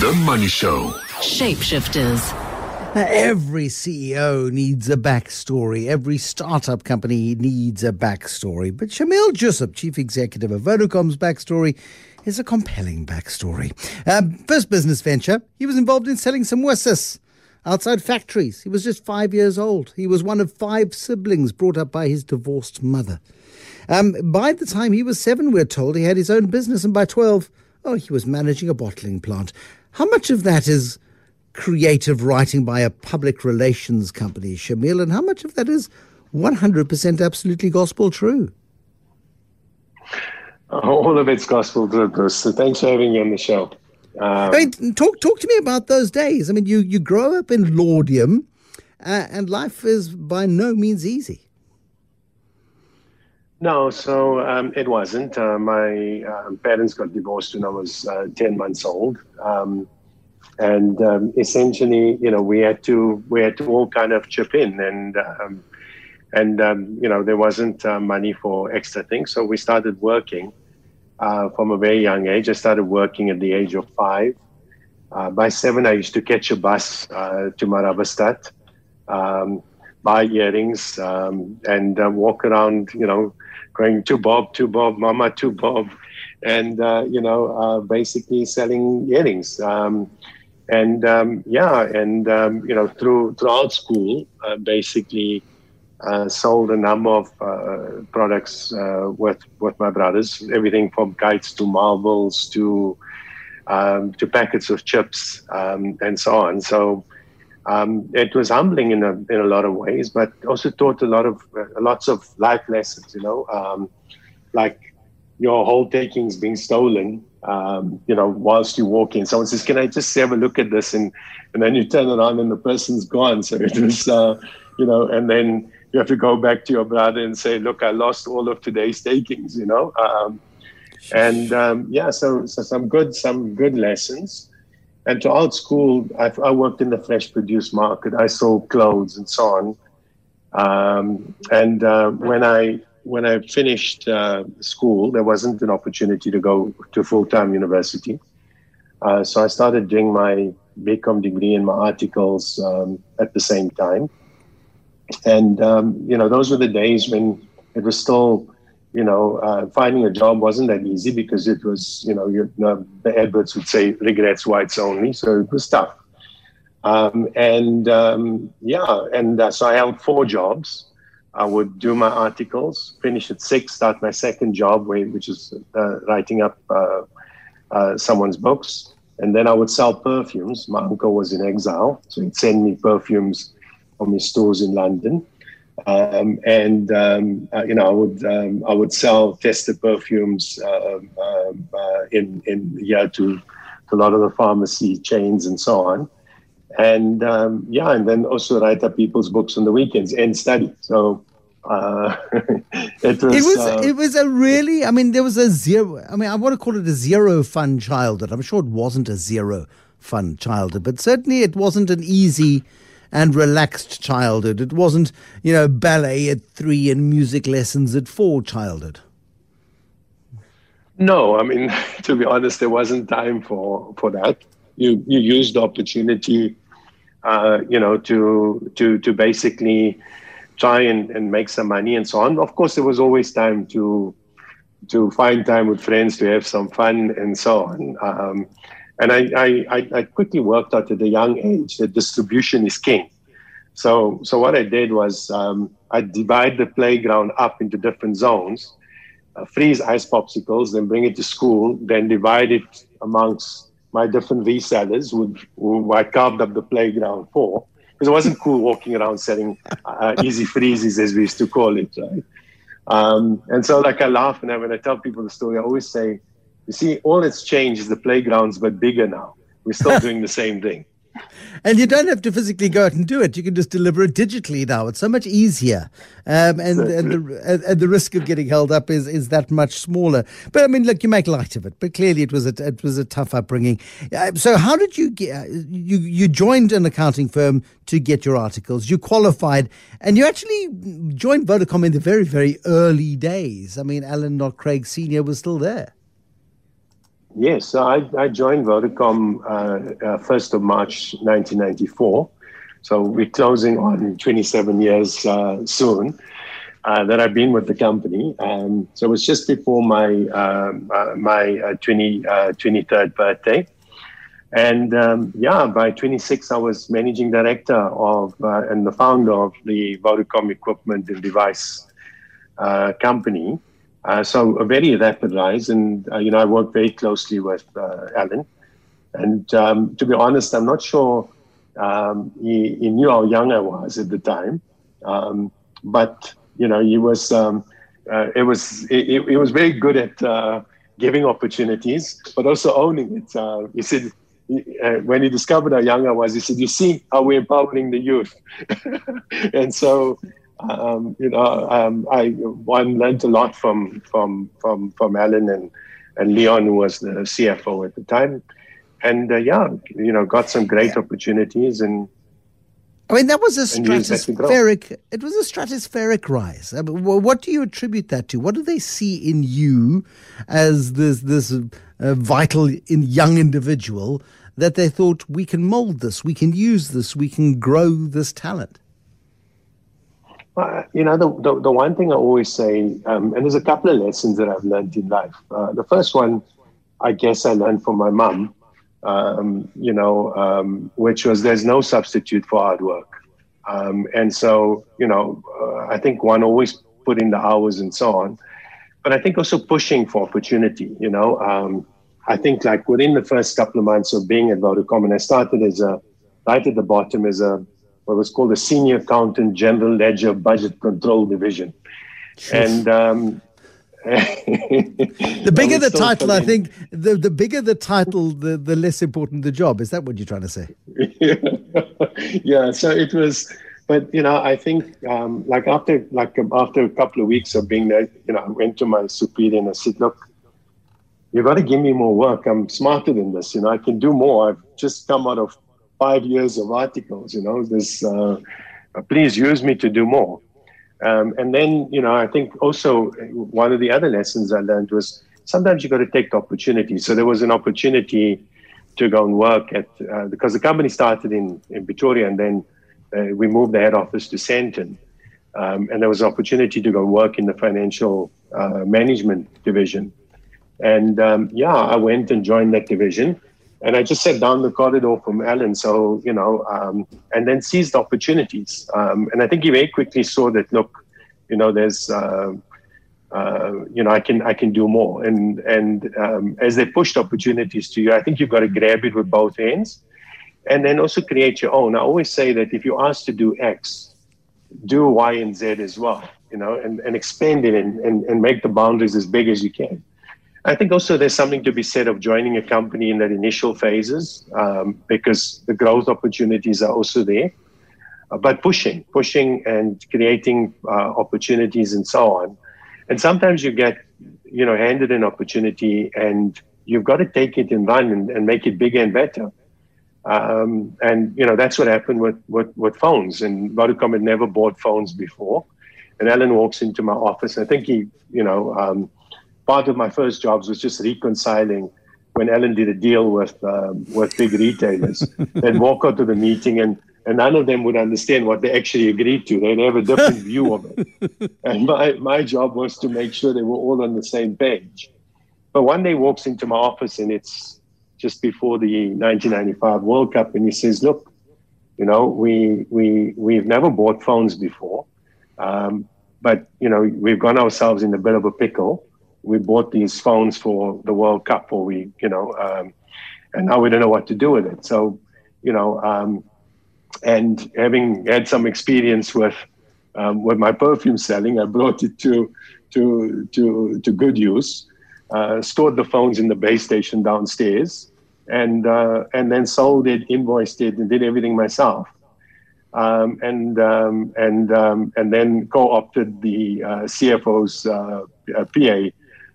The Money Show. Shapeshifters. Now, every CEO needs a backstory. Every startup company needs a backstory. But Shameel Joosub, chief executive of Vodacom's backstory, is a compelling backstory. Um, first business venture, he was involved in selling some samosas outside factories. He was just five years old. He was one of five siblings brought up by his divorced mother. Um, by the time he was seven, we're told, he had his own business, and by 12, oh, he was managing a bottling plant. How much of that is creative writing by a public relations company, Shameel, and how much of that is 100% absolutely gospel true? All of it's gospel true, Bruce. So thanks for having me on the show. Um, I mean, talk talk to me about those days. I mean, you you grow up in Laudium, uh, and life is by no means easy. No, so um, it wasn't. Uh, my uh, parents got divorced when I was uh, 10 months old. Um, and um, essentially, you know, we had to we had to all kind of chip in, and um, and um, you know, there wasn't uh, money for extra things, so we started working uh, from a very young age. I started working at the age of five. Uh, by seven, I used to catch a bus to Marabastad, um, buy earrings, and walk around, you know going to Bob, to Bob, Mama, to Bob, and uh, you know, uh, basically selling earrings. Um, and um, yeah, and um, you know, through throughout school, uh, basically uh, sold a number of uh, products uh, with with my brothers. Everything from kites to marbles to um, to packets of chips um, and so on. So um, it was humbling in a in a lot of ways, but also taught a lot of uh, lots of life lessons. You know, um, like your whole takings being stolen. Um, you know, whilst you walk in, someone says, "Can I just have a look at this?" and and then you turn around and the person's gone. So it was, uh, you know, and then you have to go back to your brother and say, "Look, I lost all of today's takings." You know, um, and um, yeah, so so some good some good lessons. And to throughout school, I've, i worked in the fresh produce market. I sold clothes and so on. Um, and uh, when I when I finished uh, school, there wasn't an opportunity to go to full time university. Uh, so I started doing my BCom degree and my articles um, at the same time. And um, you know, those were the days when it was still you know, uh, finding a job wasn't that easy because it was, you know, you know, the adverts would say regrets whites only, so it was tough. Um, and um, yeah, and uh, so I held four jobs. I would do my articles, finish at six, start my second job, which is uh, writing up uh, uh, someone's books, and then I would sell perfumes. My uncle was in exile, so he'd send me perfumes from his stores in London. Um, and um, uh, you know, I would um, I would sell tested perfumes uh, um, uh, in in yeah to, to a lot of the pharmacy chains and so on, and um, yeah, and then also write up people's books on the weekends and study. So uh, it was. It was. Uh, it was a really. I mean, there was a zero. I mean, I want to call it a zero fun childhood. I'm sure it wasn't a zero fun childhood, but certainly it wasn't an easy and relaxed childhood. It wasn't, you know, ballet at three and music lessons at four childhood. No, I mean, to be honest, there wasn't time for, for that. You you used the opportunity, uh, you know, to to to basically try and, and make some money and so on. Of course, there was always time to to find time with friends to have some fun and so on. Um, and I, I, I quickly worked out at a young age that distribution is king. So, so what I did was um, I divide the playground up into different zones, uh, freeze ice popsicles, then bring it to school, then divide it amongst my different resellers who, who I carved up the playground for. Because it wasn't cool walking around selling uh, easy freezes, as we used to call it, right? Um, and so, like, I laugh and I, when I tell people the story, I always say, you see, all that's changed is the playground's but bigger now. We're still doing the same thing. And you don't have to physically go out and do it. You can just deliver it digitally now. It's so much easier, um, and and the, and the risk of getting held up is, is that much smaller. But I mean, look, you make light of it. But clearly, it was a it was a tough upbringing. Uh, so, how did you get? Uh, you you joined an accounting firm to get your articles. You qualified, and you actually joined Vodacom in the very very early days. I mean, Alan Knott-Craig Senior was still there. Yes, I, I joined Vodacom uh, uh, 1st of March 1994. So we're closing on 27 years uh, soon uh, that I've been with the company. Um, so it was just before my um, uh, my 20, 23rd birthday. And um, yeah, by 26, I was managing director of and the founder of the Vodacom Equipment and Device company. Uh, so a very rapid rise, and uh, you know I worked very closely with uh, Alan. And um, to be honest, I'm not sure um, he, he, knew how young I was at the time, um, but you know he was. Um, uh, it was it, was very good at uh, giving opportunities, but also owning it. Uh, he said when he discovered how young I was, he said, "You see how we're empowering the youth," and so um, you know, um, I one learned a lot from from from from Alan and and Leon, who was the CFO at the time, and uh, yeah, you know, got some great opportunities and. I mean, that was a stratospheric. It was a stratospheric rise. I mean, what do you attribute that to? What do they see in you as this this uh, vital in young individual that they thought we can mold this, we can use this, we can grow this talent? Uh, you know, the, the, the, one thing I always say, um, and there's a couple of lessons that I've learned in life. Uh, the first one, I guess I learned from my mom, um, you know, um, which was there's no substitute for hard work. Um, and so, you know, uh, I think one always put in the hours and so on. But I think also pushing for opportunity, you know. Um, I think like within the first couple of months of being at Vodacom, and I started as a, right at the bottom as a what was called the Senior Accountant General Ledger Budget Control Division. And um, the bigger the title, I think, the, the bigger the title, the, the less important the job. Is that what you're trying to say? yeah. So it was, but you know, I think um, like after like after a couple of weeks of being there, you know, I went to my superior and I said, look, you've got to give me more work. I'm smarter than this. You know, I can do more. I've just come out of five years of articles. You know, this. Uh, please use me to do more. Um, and then, you know, I think also one of the other lessons I learned was sometimes you got to take the opportunity. So there was an opportunity to go and work at uh, because the company started in in Pretoria and then uh, we moved the head office to Sandton. Um, and there was an opportunity to go work in the financial uh, management division. And um, yeah, I went and joined that division. And I just sat down the corridor from Alan. So, you know, um, and then seized opportunities. Um, and I think he very quickly saw that, look, you know, there's, uh, uh, you know, I can I can do more. And and um, as they pushed opportunities to you, I think you've got to grab it with both hands, and then also create your own. I always say that if you're asked to do X, do Y and Z as well. You know, and, and expand it and, and, and make the boundaries as big as you can. I think also there's something to be said of joining a company in that initial phases um, because the growth opportunities are also there. Uh, but pushing, pushing and creating uh, opportunities and so on. And sometimes you get, you know, handed an opportunity and you've got to take it and run and, and make it bigger and better. Um, and, you know, that's what happened with, with, with phones. And Vodacom had never bought phones before. And Alan walks into my office. I think he, you know, um, part of my first jobs was just reconciling when Alan did a deal with um, with big retailers. They'd walk out to the meeting and and none of them would understand what they actually agreed to. They'd have a different view of it. And my, my job was to make sure they were all on the same page. But one day walks into my office and it's just before the 1995 World Cup and he says, look, you know, we, we, we've never bought phones before. Um, but, you know, we've got ourselves in a bit of a pickle we bought these phones for the World Cup, or we, you know, um, and now we don't know what to do with it. So, you know, um, and having had some experience with um, with my perfume selling, I brought it to to to to good use. Uh, stored the phones in the base station downstairs, and uh, and then sold it, invoiced it, and did everything myself. Um, and um, and um, and then co-opted the uh, CFO's uh, PA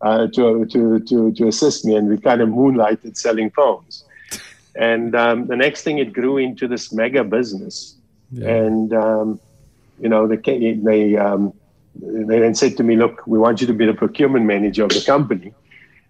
uh, to, to, to, to assist me, and we kind of moonlighted selling phones. And um, the next thing, it grew into this mega business. Yeah. And, um, you know, they, they, um, they then said to me, look, we want you to be the procurement manager of the company.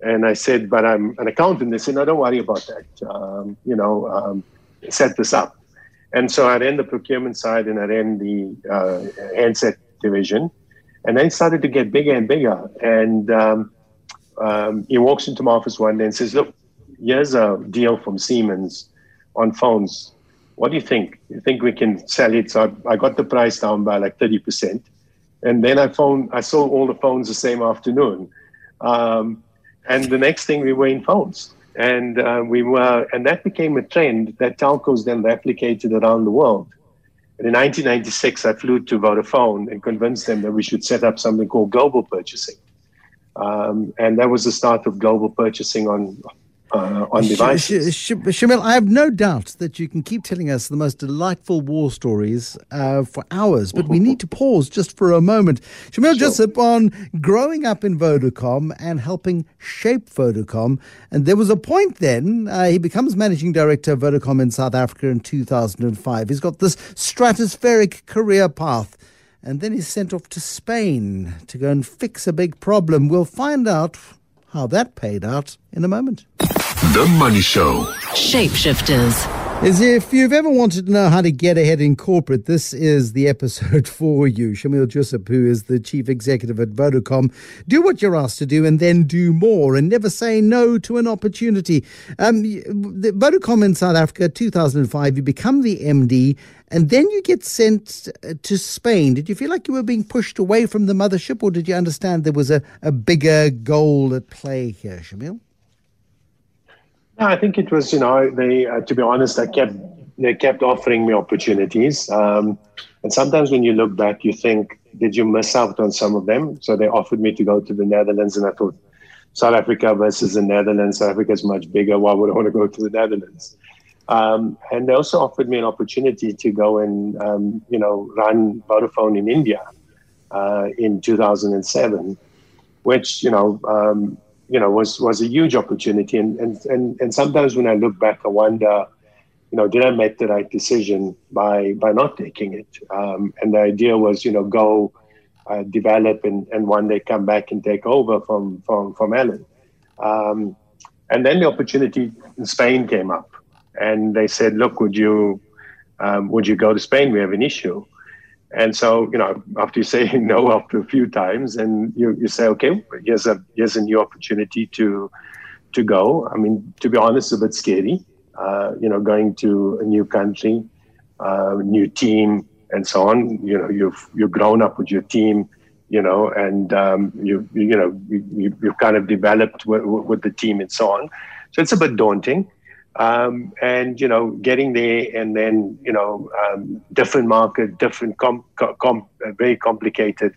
And I said, but I'm an accountant. They said, no, don't worry about that. Um, you know, um, set this up. And so I ran the procurement side and I ran the uh, handset division. And then started to get bigger and bigger. And um, um, he walks into my office one day and says, Look, here's a deal from Siemens on phones. What do you think? You think we can sell it? So I, I got the price down by like 30%. And then I phoned, I sold all the phones the same afternoon. Um, and the next thing we were in phones. And uh, we were, and that became a trend that telcos then replicated around the world. And in 1996, I flew to Vodafone and convinced them that we should set up something called global purchasing. Um, and that was the start of global purchasing on uh, on devices. Sh- Sh- Shameel, I have no doubt that you can keep telling us the most delightful war stories uh, for hours, but we need to pause just for a moment. Shameel sure. Joosub on growing up in Vodacom and helping shape Vodacom. And there was a point then, uh, he becomes managing director of Vodacom in South Africa in 2005. He's got this stratospheric career path. And then he's sent off to Spain to go and fix a big problem. We'll find out how that paid out in a moment. The Money Show. Shapeshifters. As if you've ever wanted to know how to get ahead in corporate, this is the episode for you. Shameel Joosub, who is the chief executive at Vodacom, do what you're asked to do and then do more and never say no to an opportunity. Um, Vodacom in South Africa, 2005, you become the MD and then you get sent uh, to Spain. Did you feel like you were being pushed away from the mothership or did you understand there was a, a bigger goal at play here, Shameel? No, I think it was, you know, they, uh, to be honest, I kept, they kept offering me opportunities. Um, and sometimes when you look back, you think, did you miss out on some of them? So they offered me to go to the Netherlands, and I thought, South Africa versus the Netherlands, South Africa is much bigger. Why would I want to go to the Netherlands? Um, and they also offered me an opportunity to go and, um, you know, run Vodafone in India uh, in 2007, which, you know, um, you know, was was a huge opportunity. And and and, and sometimes when I look back, I wonder, you know, did I make the right decision by by not taking it? Um, and the idea was, you know, go uh, develop and, and one day come back and take over from from from Alan. Um, and then the opportunity in Spain came up, and they said, "Look, would you um, would you go to Spain? We have an issue." And so, you know, after you say no after a few times, and you, you say, okay, here's a here's a new opportunity to to go. I mean, to be honest, it's a bit scary. Uh, you know, going to a new country, uh, new team, and so on. You know, you've you've grown up with your team. You know, and um, you you know you, you've kind of developed with, with the team and so on. So it's a bit daunting. Um, and you know getting there and then you know um, different market different uh, very complicated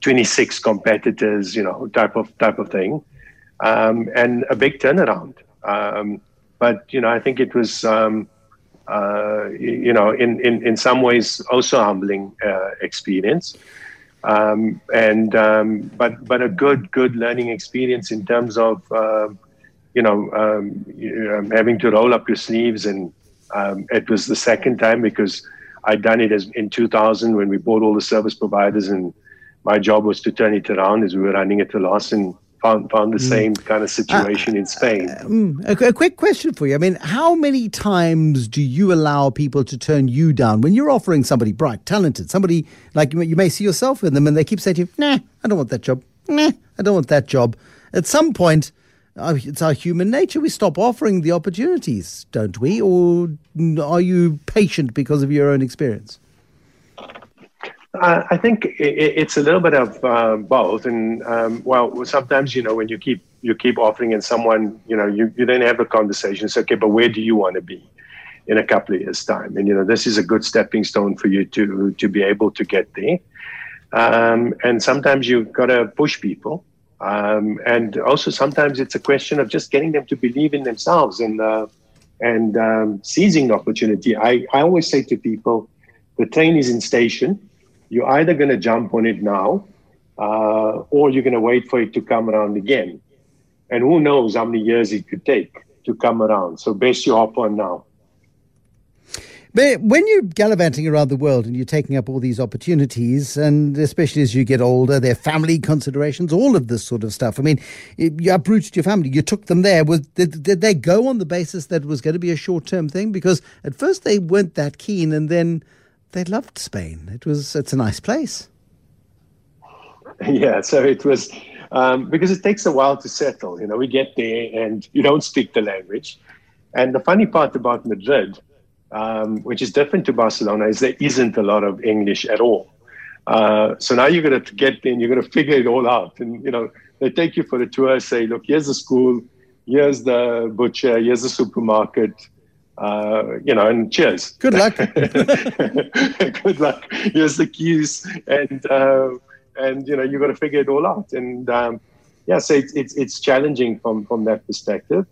26 competitors you know type of type of thing. Um, and a big turnaround. Um, but you know i think it was um, uh, you know in, in in some ways also humbling uh, experience. Um, and but but a good good learning experience in terms of uh, you know, um, um, having to roll up your sleeves. And um, it was the second time because I'd done it as in 2000 when we bought all the service providers, and my job was to turn it around as we were running at a loss and found, found the mm. same kind of situation uh, in Spain. Uh, mm, a, a, quick question for you. I mean, how many times do you allow people to turn you down when you're offering somebody bright, talented, somebody like you, you may see yourself in them, and they keep saying to you, nah, I don't want that job. Nah, I don't want that job. At some point, it's our human nature. We stop offering the opportunities, don't we? Or are you patient because of your own experience? I think it's a little bit of uh, both. And um, well, sometimes you know when you keep you keep offering, and someone you know you, you then have a conversation. It's okay, but where do you want to be in a couple of years' time? And you know this is a good stepping stone for you to to be able to get there. Um, and sometimes you've got to push people um, and also sometimes it's a question of just getting them to believe in themselves and uh, and um, seizing the opportunity. I, I always say to people, the train is in station. You're either going to jump on it now, uh, or you're going to wait for it to come around again. And who knows how many years it could take to come around. So best you hop on now. But when you're gallivanting around the world and you're taking up all these opportunities, and especially as you get older, their family considerations, all of this sort of stuff. I mean, you uprooted your family, you took them there. Was did, did they go on the basis that it was going to be a short term thing? Because at first they weren't that keen, and then they loved Spain. It was it's a nice place. Yeah, so it was um, because it takes a while to settle. You know, we get there and you don't speak the language. And the funny part about Madrid, um, which is different to Barcelona, is there isn't a lot of English at all. Uh, so now you're going to get in, you're going to figure it all out. And, you know, they take you for a tour, say, look, here's the school, here's the butcher, here's the supermarket, uh, you know, and cheers. Good luck. Good luck. Here's the keys. And, uh, and you know you've got to figure it all out. And um, yeah, so it's, it's it's challenging from from that perspective.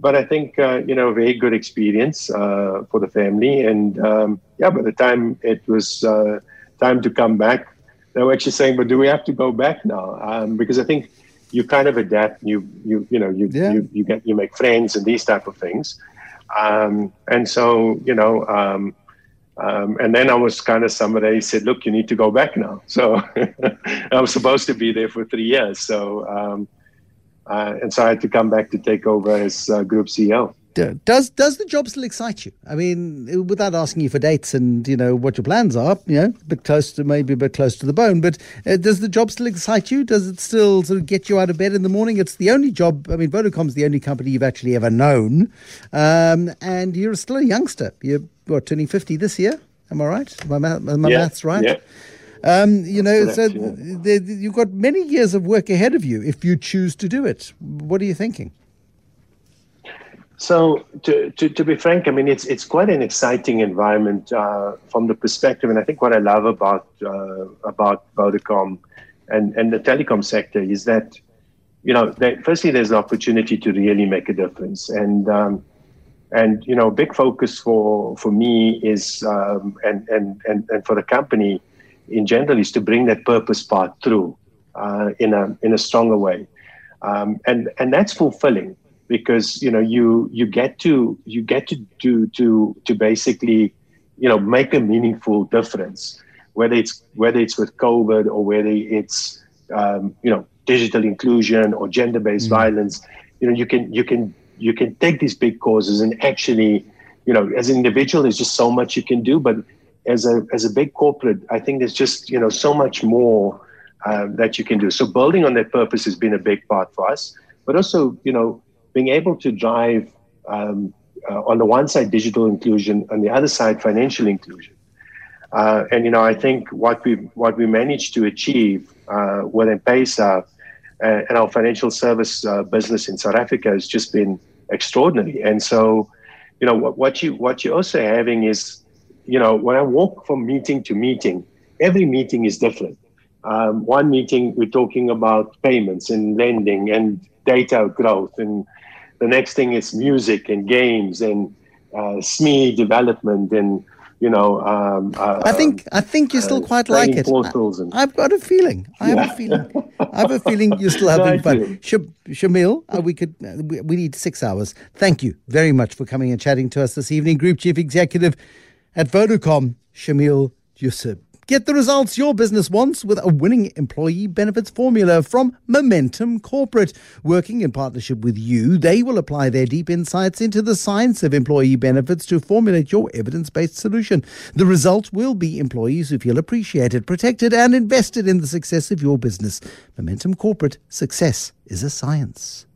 But I think uh, you know a very good experience uh, for the family. And um, yeah, by the time it was uh, time to come back, they were actually saying, "But do we have to go back now?" Um, because I think you kind of adapt. You you you know you yeah. you, you get you make friends and these type of things. Um, and so you know um, um, and then I was kind of somebody said, look, you need to go back now. So I was supposed to be there for three years. So, um, and so I had to come back to take over as uh, group CEO. Does does the job still excite you? I mean, without asking you for dates and you know what your plans are, you know, a bit close to maybe a bit close to the bone. But uh, does the job still excite you? Does it still sort of get you out of bed in the morning? It's the only job. I mean, Vodacom's the only company you've actually ever known, um, and you're still a youngster. You're what turning fifty this year? Am I right? My, my yeah, maths right? Yeah. Um, you know, so yeah. you've got many years of work ahead of you if you choose to do it. What are you thinking? So, to, to, to, be frank, I mean, it's it's quite an exciting environment uh, from the perspective, and I think what I love about uh, about Vodacom and, and the telecom sector is that, you know, that firstly, there's an opportunity to really make a difference, and um, and you know, big focus for for me is um, and, and and and for the company in general is to bring that purpose part through uh, in a in a stronger way, um, and and that's fulfilling because you know you you get to you get to do to to basically you know make a meaningful difference whether it's whether it's with covid or whether it's um, you know digital inclusion or gender-based mm. violence. You know you can you can you can take these big causes and actually you know as an individual there's just so much you can do but as a as a big corporate i think there's just you know so much more uh, that you can do so building on that purpose has been a big part for us but also you know being able to drive um, uh, on the one side digital inclusion, on the other side financial inclusion. Uh, and you know, I think what we what we managed to achieve uh, with M-Pesa uh, and our financial service uh, business in South Africa has just been extraordinary. And so, you know, what, what you what you're also having is, you know, when I walk from meeting to meeting, every meeting is different. Um, one meeting we're talking about payments and lending and data growth and the next thing is music and games and uh, SME development and you know. Um, uh, I think I think you still uh, quite like it. I, have got a feeling. I have a feeling. I have a feeling you're still having fun. Sh- Shameel, uh, we could uh, we, we need six hours. Thank you very much for coming and chatting to us this evening, Group Chief Executive at Vodacom, Shameel Joosub. Get the results your business wants with a winning employee benefits formula from Momentum Corporate. Working in partnership with you, they will apply their deep insights into the science of employee benefits to formulate your evidence based solution. The result will be employees who feel appreciated, protected, and invested in the success of your business. Momentum Corporate success is a science.